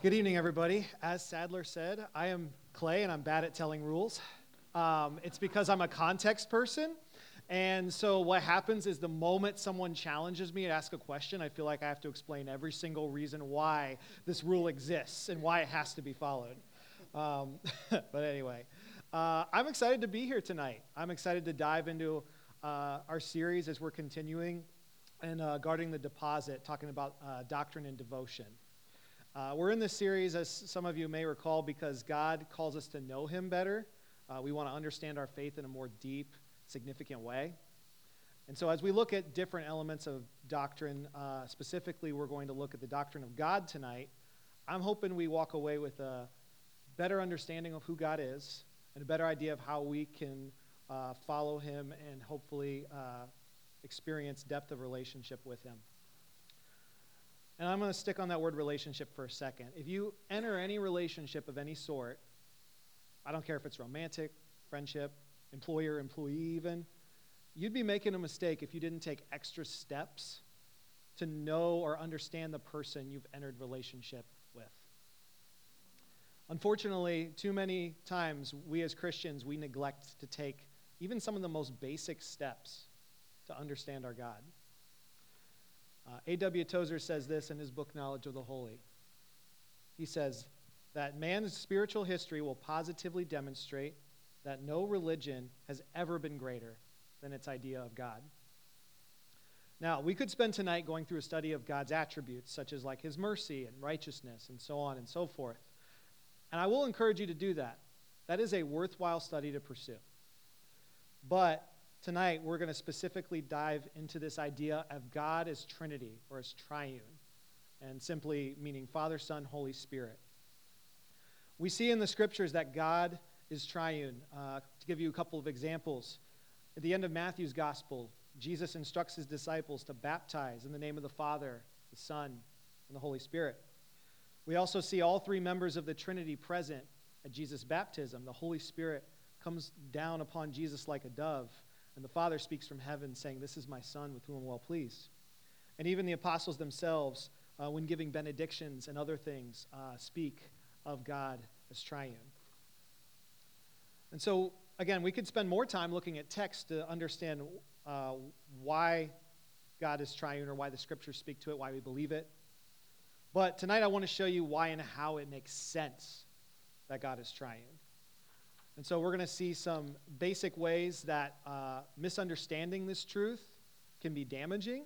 good evening, everybody. As Sadler said, I am Clay and I'm bad at telling rules. Um, it's because I'm a context person. And so what happens is the moment someone challenges me to ask a question, I feel like I have to explain every single reason why this rule exists and why it has to be followed. Um, but anyway, uh, I'm excited to be here tonight. I'm excited to dive into uh, our series as we're continuing and uh, guarding the deposit, talking about uh, doctrine and devotion. Uh, we're in this series, as some of you may recall, because God calls us to know Him better. Uh, we want to understand our faith in a more deep, significant way. And so, as we look at different elements of doctrine, uh, specifically, we're going to look at the doctrine of God tonight. I'm hoping we walk away with a better understanding of who God is and a better idea of how we can uh, follow Him and hopefully experience depth of relationship with Him. And I'm going to stick on that word relationship for a second. If you enter any relationship of any sort, I don't care if it's romantic, friendship, employer, employee, even, you'd be making a mistake if you didn't take extra steps to know or understand the person you've entered relationship with. Unfortunately, too many times we as Christians we neglect to take even some of the most basic steps to understand our God. Uh, A.W. Tozer says this in his book, Knowledge of the Holy. He says that man's spiritual history will positively demonstrate that no religion has ever been greater than its idea of God. Now, we could spend tonight going through a study of God's attributes, such as like his mercy and righteousness and so on and so forth. And I will encourage you to do that. That is a worthwhile study to pursue. But tonight we're going to specifically dive into this idea of God as Trinity or as triune, and simply meaning Father, Son, Holy Spirit. We see in the scriptures that God is triune. Uh, to give you a couple of examples, at the end of Matthew's gospel, Jesus instructs his disciples to baptize in the name of the Father, the Son, and the Holy Spirit. We also see all three members of the Trinity present at Jesus' baptism. The Holy Spirit comes down upon Jesus like a dove and the Father speaks from heaven, saying, This is my Son with whom I'm well pleased. And even the apostles themselves, uh, when giving benedictions and other things, uh, speak of God as triune. And so, again, we could spend more time looking at text to understand uh, why God is triune or why the scriptures speak to it, why we believe it. But tonight I want to show you why and how it makes sense that God is triune. And so we're going to see some basic ways that uh, misunderstanding this truth can be damaging.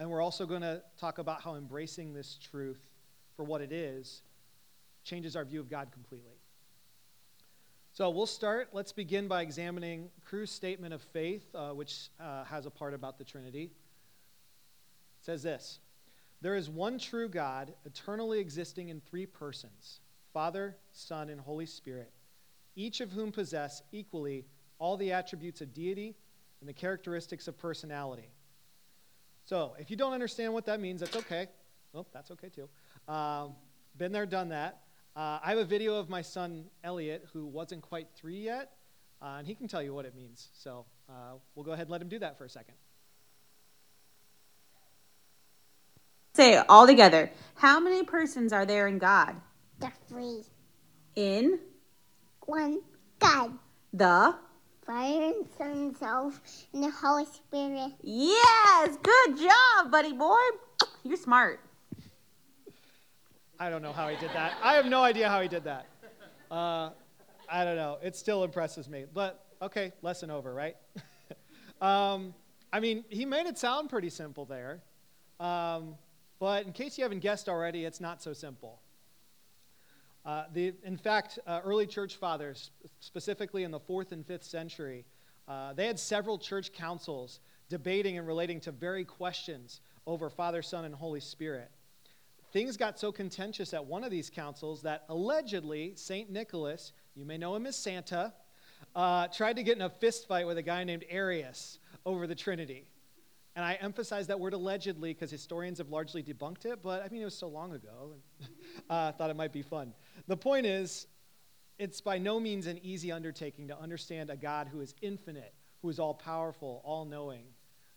And we're also going to talk about how embracing this truth for what it is changes our view of God completely. So we'll start. Let's begin by examining Cru's statement of faith, uh, which uh, has a part about the Trinity. It says this There is one true God, eternally existing in three persons Father, Son, and Holy Spirit each of whom possess equally all the attributes of deity and the characteristics of personality. So, if you don't understand what that means, that's okay. Oh, that's okay too. Um, been there, done that. Uh, I have a video of my son Elliot, who wasn't quite three yet, uh, and he can tell you what it means. So, uh, we'll go ahead and let him do that for a second. Say it all together. How many persons are there in God? The three. In One God. the Father and Son, Self, and the Holy Spirit. Yes, good job, buddy boy. You're smart. I don't know how he did that. I have no idea how he did that. Uh, I don't know. It still impresses me. But okay, lesson over, right? um, I mean, he made it sound pretty simple there. Um, but in case you haven't guessed already, it's not so simple. Uh, the, in fact, uh, early church fathers, specifically in the fourth and fifth century, uh, they had several church councils debating and relating to very questions over Father, Son, and Holy Spirit. Things got so contentious at one of these councils that allegedly St. Nicholas, you may know him as Santa, uh, tried to get in a fist fight with a guy named Arius over the Trinity. And I emphasize that word allegedly because historians have largely debunked it, but I mean, it was so long ago. I uh, thought it might be fun. The point is, it's by no means an easy undertaking to understand a God who is infinite, who is all powerful, all knowing.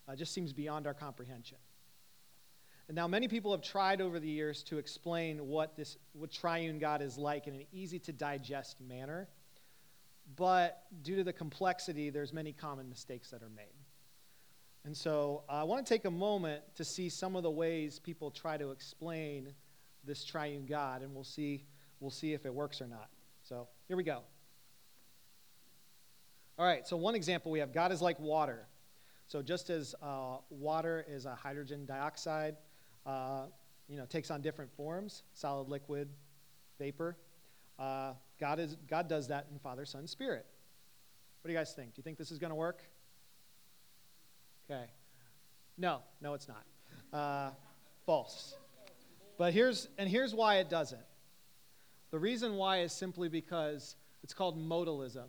Uh, just seems beyond our comprehension. And now, many people have tried over the years to explain what this what triune God is like in an easy to digest manner. But due to the complexity, there's many common mistakes that are made. And so uh, I want to take a moment to see some of the ways people try to explain this triune God, and we'll see, we'll see if it works or not. So here we go. All right, so one example we have God is like water. So just as uh, water is a hydrogen dioxide, uh, you know, takes on different forms, solid, liquid, vapor. Uh, God, is, God does that in Father, Son, Spirit. What do you guys think? Do you think this is going to work? Okay. No, no, it's not. Uh, false. But here's, and here's why it doesn't. The reason why is simply because it's called modalism.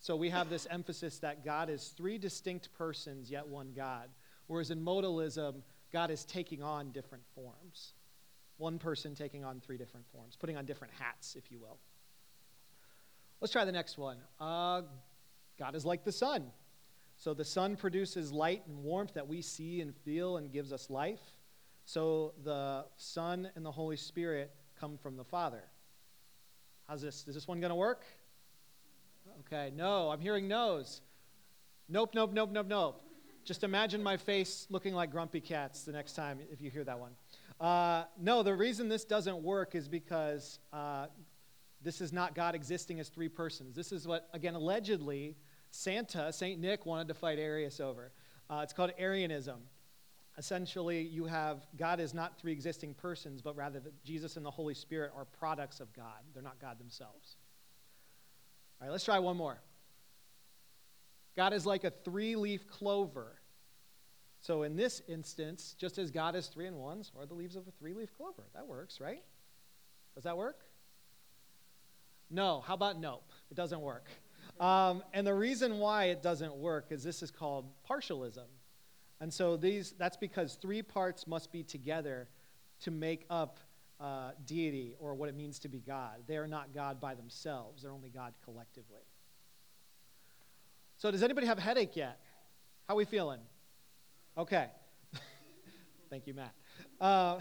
So we have this emphasis that God is three distinct persons, yet one God. Whereas in modalism, God is taking on different forms. One person taking on three different forms, putting on different hats, if you will. Let's try the next one. Uh, God is like the sun. So the sun produces light and warmth that we see and feel and gives us life. So the Son and the Holy Spirit come from the Father. How's this? Is this one going to work? Okay, no. I'm hearing no's. Nope, nope, nope, nope, nope. Just imagine my face looking like Grumpy Cats the next time if you hear that one. Uh, no, the reason this doesn't work is because uh, this is not God existing as three persons. This is what, again, allegedly Santa, St. Nick, wanted to fight Arius over. Uh, it's called Arianism. Essentially, you have God is not three existing persons, but rather that Jesus and the Holy Spirit are products of God. They're not God themselves. All right, let's try one more. God is like a three leaf clover. So, in this instance, just as God is three in one, so are the leaves of a three leaf clover. That works, right? Does that work? No. How about nope? It doesn't work. Um, and the reason why it doesn't work is this is called partialism. And so these, that's because three parts must be together to make up uh, deity or what it means to be God. They are not God by themselves, they're only God collectively. So, does anybody have a headache yet? How are we feeling? Okay. Thank you, Matt. Uh,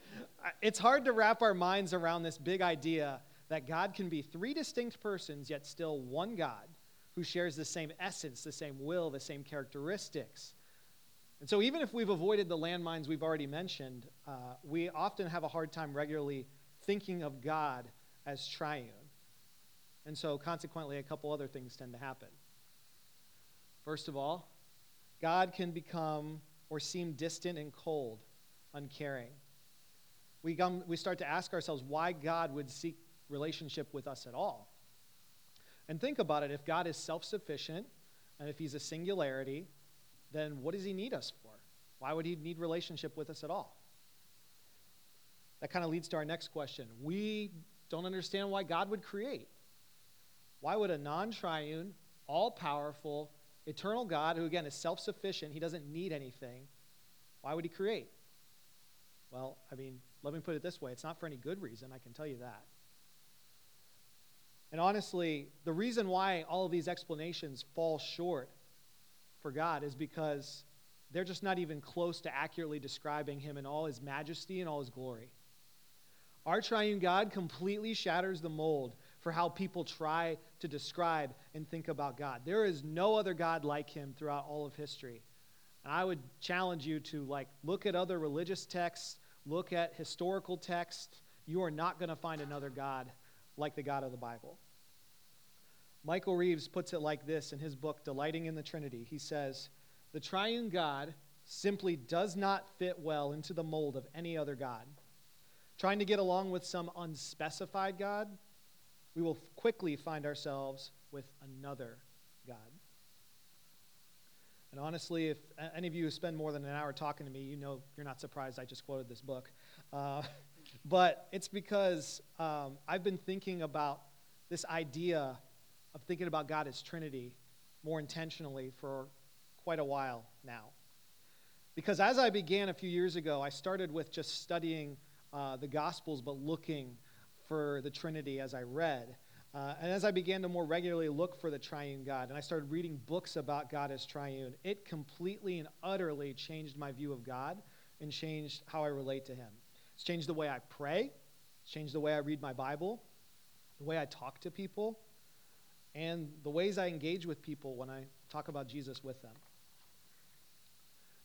it's hard to wrap our minds around this big idea that God can be three distinct persons, yet still one God who shares the same essence, the same will, the same characteristics. And so, even if we've avoided the landmines we've already mentioned, uh, we often have a hard time regularly thinking of God as triune. And so, consequently, a couple other things tend to happen. First of all, God can become or seem distant and cold, uncaring. We, come, we start to ask ourselves why God would seek relationship with us at all. And think about it if God is self sufficient and if He's a singularity, then what does He need us for? Why would He need relationship with us at all? That kind of leads to our next question. We don't understand why God would create. Why would a non triune, all powerful, eternal God, who again is self sufficient, He doesn't need anything, why would He create? Well, I mean, let me put it this way it's not for any good reason, I can tell you that. And honestly, the reason why all of these explanations fall short for God is because they're just not even close to accurately describing him in all his majesty and all his glory. Our triune God completely shatters the mold for how people try to describe and think about God. There is no other God like him throughout all of history. And I would challenge you to like look at other religious texts, look at historical texts. You are not going to find another God like the God of the Bible. Michael Reeves puts it like this in his book, Delighting in the Trinity. He says, The triune God simply does not fit well into the mold of any other God. Trying to get along with some unspecified God, we will quickly find ourselves with another God. And honestly, if any of you spend more than an hour talking to me, you know you're not surprised I just quoted this book. Uh, but it's because um, I've been thinking about this idea of thinking about God as Trinity more intentionally for quite a while now. Because as I began a few years ago, I started with just studying uh, the Gospels, but looking for the Trinity as I read. Uh, and as I began to more regularly look for the triune God, and I started reading books about God as triune, it completely and utterly changed my view of God and changed how I relate to Him. It's changed the way I pray, it's changed the way I read my Bible, the way I talk to people, and the ways I engage with people when I talk about Jesus with them.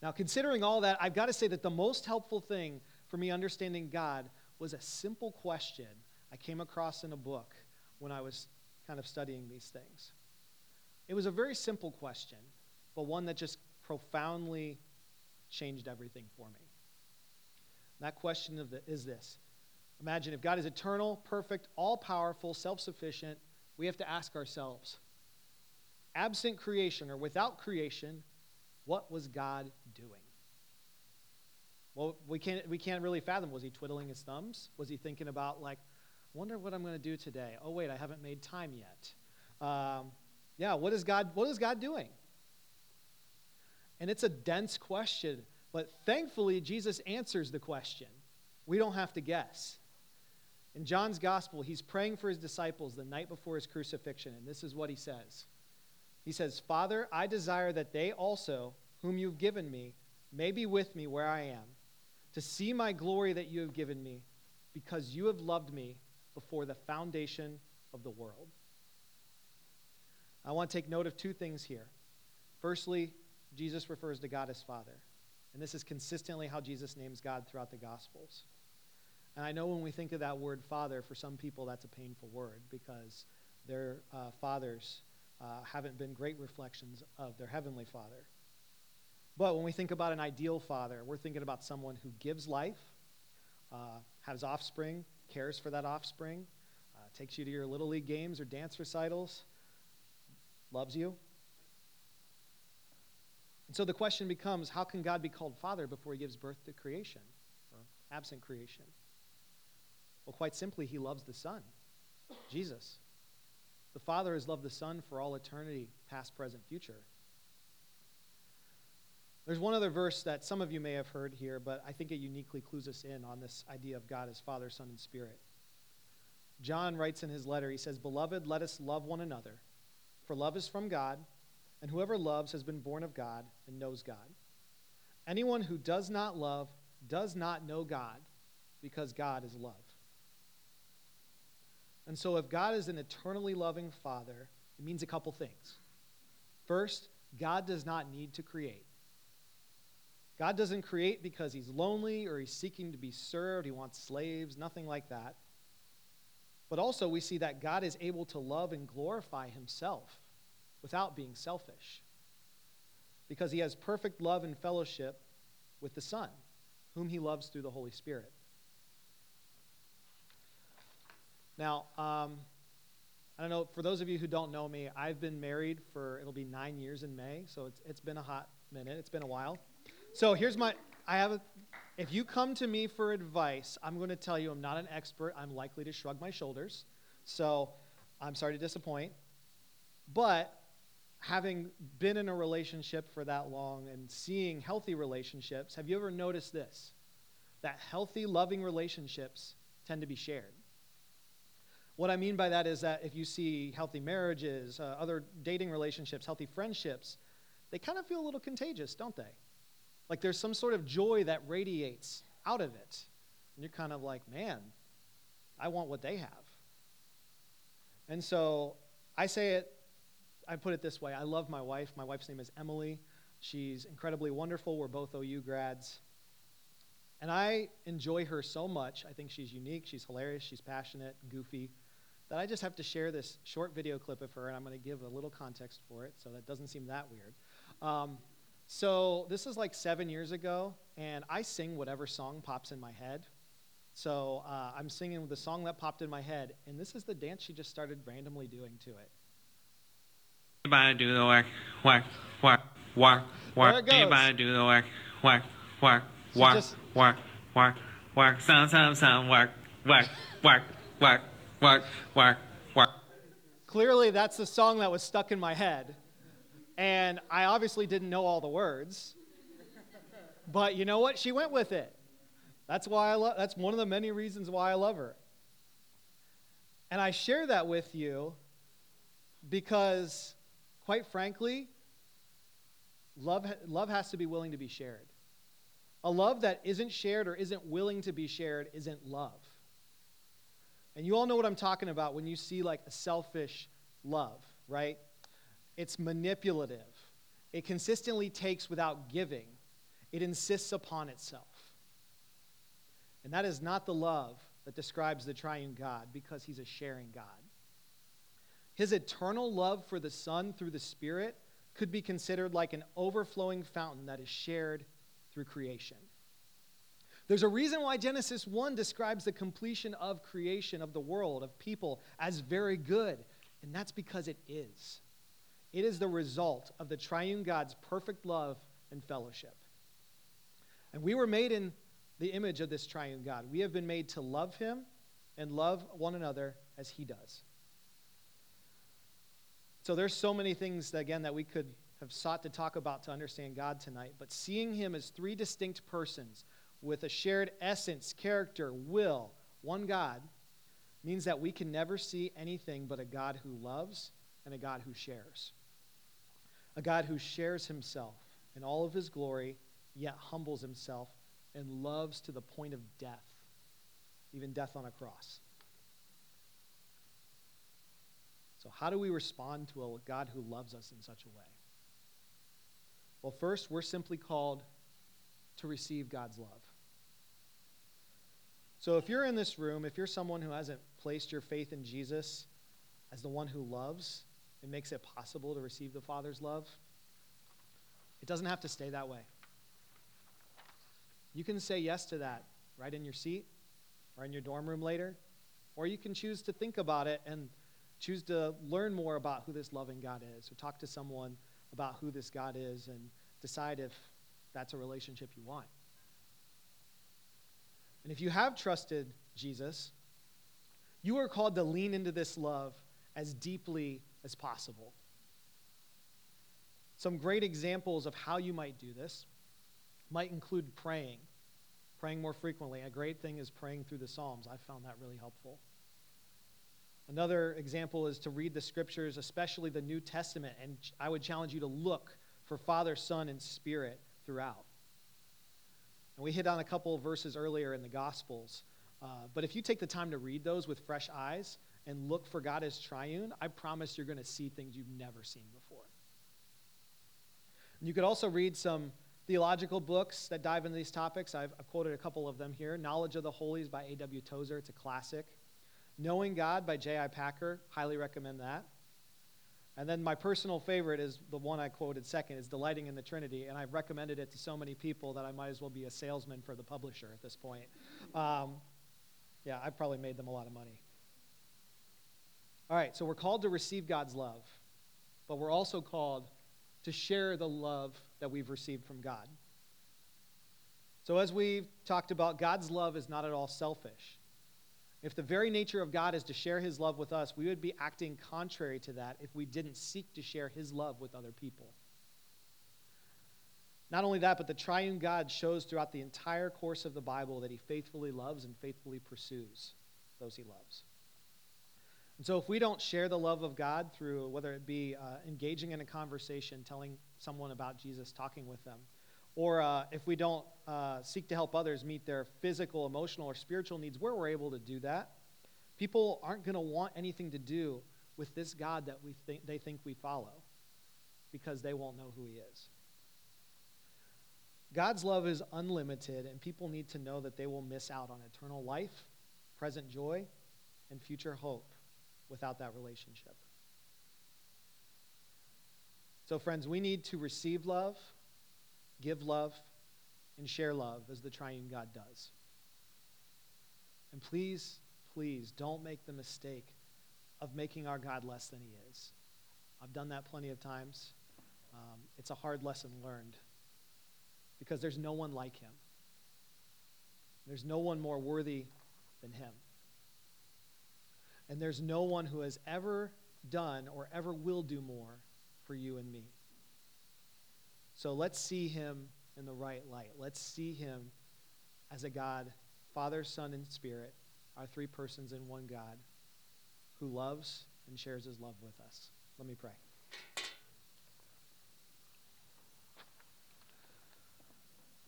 Now, considering all that, I've got to say that the most helpful thing for me understanding God was a simple question I came across in a book when I was kind of studying these things. It was a very simple question, but one that just profoundly changed everything for me. And that question of the, is this Imagine if God is eternal, perfect, all powerful, self sufficient, we have to ask ourselves absent creation or without creation, what was God doing? Well, we can't, we can't really fathom. Was he twiddling his thumbs? Was he thinking about, like, wonder what I'm going to do today? Oh, wait, I haven't made time yet. Um, yeah, what is, God, what is God doing? And it's a dense question, but thankfully, Jesus answers the question. We don't have to guess. In John's gospel, he's praying for his disciples the night before his crucifixion, and this is what he says He says, Father, I desire that they also, whom you've given me, may be with me where I am, to see my glory that you have given me, because you have loved me before the foundation of the world. I want to take note of two things here. Firstly, Jesus refers to God as Father. And this is consistently how Jesus names God throughout the Gospels. And I know when we think of that word Father, for some people that's a painful word because their uh, fathers uh, haven't been great reflections of their Heavenly Father. But when we think about an ideal father, we're thinking about someone who gives life, uh, has offspring, cares for that offspring, uh, takes you to your little league games or dance recitals, loves you. And so the question becomes how can God be called Father before he gives birth to creation or absent creation? Well, quite simply, he loves the Son, Jesus. The Father has loved the Son for all eternity, past, present, future. There's one other verse that some of you may have heard here, but I think it uniquely clues us in on this idea of God as Father, Son, and Spirit. John writes in his letter, he says, Beloved, let us love one another, for love is from God, and whoever loves has been born of God and knows God. Anyone who does not love does not know God, because God is love. And so, if God is an eternally loving Father, it means a couple things. First, God does not need to create. God doesn't create because he's lonely or he's seeking to be served, he wants slaves, nothing like that. But also, we see that God is able to love and glorify himself without being selfish because he has perfect love and fellowship with the Son, whom he loves through the Holy Spirit. Now, um, I don't know, for those of you who don't know me, I've been married for, it'll be nine years in May, so it's, it's been a hot minute. It's been a while. So here's my, I have a, if you come to me for advice, I'm going to tell you I'm not an expert. I'm likely to shrug my shoulders. So I'm sorry to disappoint. But having been in a relationship for that long and seeing healthy relationships, have you ever noticed this? That healthy, loving relationships tend to be shared. What I mean by that is that if you see healthy marriages, uh, other dating relationships, healthy friendships, they kind of feel a little contagious, don't they? Like there's some sort of joy that radiates out of it. And you're kind of like, man, I want what they have. And so I say it, I put it this way I love my wife. My wife's name is Emily. She's incredibly wonderful. We're both OU grads. And I enjoy her so much. I think she's unique, she's hilarious, she's passionate, goofy that I just have to share this short video clip of her, and I'm going to give a little context for it so that doesn't seem that weird. Um, so this is like seven years ago, and I sing whatever song pops in my head. So uh, I'm singing the song that popped in my head, and this is the dance she just started randomly doing to it. Everybody do the work, work, work, work, work. There it goes. Everybody do the work, work, work, work, just- work, work, work. Sound, sound, sound. Work, work, work, work, Clearly, that's the song that was stuck in my head. And I obviously didn't know all the words. But you know what? She went with it. That's why I love that's one of the many reasons why I love her. And I share that with you because quite frankly, love love has to be willing to be shared. A love that isn't shared or isn't willing to be shared isn't love. And you all know what I'm talking about when you see like a selfish love, right? It's manipulative. It consistently takes without giving. It insists upon itself. And that is not the love that describes the triune God because he's a sharing God. His eternal love for the Son through the Spirit could be considered like an overflowing fountain that is shared through creation. There's a reason why Genesis 1 describes the completion of creation of the world, of people, as very good, and that's because it is. It is the result of the triune God's perfect love and fellowship. And we were made in the image of this triune God. We have been made to love him and love one another as he does. So there's so many things, again, that we could have sought to talk about to understand God tonight, but seeing him as three distinct persons with a shared essence, character, will, one God, means that we can never see anything but a God who loves and a God who shares. A God who shares himself in all of his glory, yet humbles himself and loves to the point of death, even death on a cross. So, how do we respond to a God who loves us in such a way? Well, first, we're simply called to receive God's love. So, if you're in this room, if you're someone who hasn't placed your faith in Jesus as the one who loves and makes it possible to receive the Father's love, it doesn't have to stay that way. You can say yes to that right in your seat or in your dorm room later, or you can choose to think about it and choose to learn more about who this loving God is, or talk to someone about who this God is and decide if that's a relationship you want. And if you have trusted Jesus, you are called to lean into this love as deeply as possible. Some great examples of how you might do this might include praying, praying more frequently. A great thing is praying through the Psalms. I found that really helpful. Another example is to read the scriptures, especially the New Testament, and I would challenge you to look for Father, Son, and Spirit throughout. And we hit on a couple of verses earlier in the Gospels. Uh, but if you take the time to read those with fresh eyes and look for God as triune, I promise you're going to see things you've never seen before. And you could also read some theological books that dive into these topics. I've, I've quoted a couple of them here Knowledge of the Holies by A.W. Tozer, it's a classic. Knowing God by J.I. Packer, highly recommend that. And then my personal favorite is the one I quoted second, is Delighting in the Trinity, and I've recommended it to so many people that I might as well be a salesman for the publisher at this point. Um, yeah, I've probably made them a lot of money. All right, so we're called to receive God's love, but we're also called to share the love that we've received from God. So, as we've talked about, God's love is not at all selfish. If the very nature of God is to share his love with us, we would be acting contrary to that if we didn't seek to share his love with other people. Not only that, but the triune God shows throughout the entire course of the Bible that he faithfully loves and faithfully pursues those he loves. And so, if we don't share the love of God through whether it be uh, engaging in a conversation, telling someone about Jesus, talking with them, or uh, if we don't uh, seek to help others meet their physical, emotional, or spiritual needs, where we're able to do that, people aren't going to want anything to do with this God that we think, they think we follow because they won't know who he is. God's love is unlimited, and people need to know that they will miss out on eternal life, present joy, and future hope without that relationship. So, friends, we need to receive love give love, and share love as the triune God does. And please, please don't make the mistake of making our God less than he is. I've done that plenty of times. Um, it's a hard lesson learned because there's no one like him. There's no one more worthy than him. And there's no one who has ever done or ever will do more for you and me. So let's see him in the right light. Let's see him as a God, Father, Son, and Spirit, our three persons in one God, who loves and shares his love with us. Let me pray.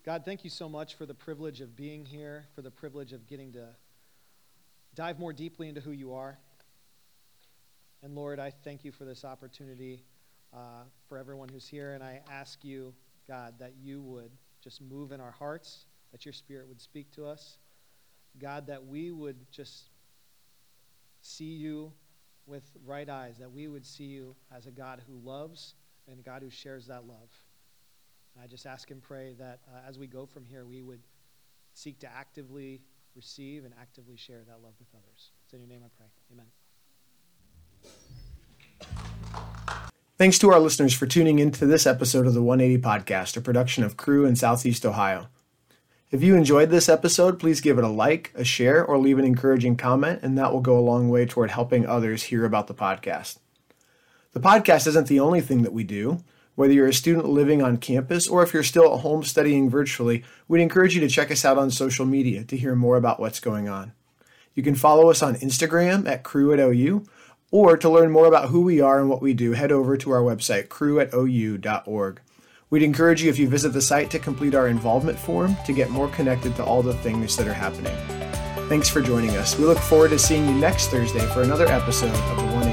God, thank you so much for the privilege of being here, for the privilege of getting to dive more deeply into who you are. And Lord, I thank you for this opportunity uh, for everyone who's here. And I ask you, God, that you would just move in our hearts, that your spirit would speak to us. God, that we would just see you with right eyes, that we would see you as a God who loves and a God who shares that love. And I just ask and pray that uh, as we go from here, we would seek to actively receive and actively share that love with others. It's in your name I pray. Amen. Thanks to our listeners for tuning in to this episode of the 180 Podcast, a production of Cru in Southeast Ohio. If you enjoyed this episode, please give it a like, a share, or leave an encouraging comment, and that will go a long way toward helping others hear about the podcast. The podcast isn't the only thing that we do. Whether you're a student living on campus or if you're still at home studying virtually, we'd encourage you to check us out on social media to hear more about what's going on. You can follow us on Instagram at Cru at OU, or to learn more about who we are and what we do, head over to our website, crewatou.org. We'd encourage you if you visit the site to complete our involvement form to get more connected to all the things that are happening. Thanks for joining us. We look forward to seeing you next Thursday for another episode of the 180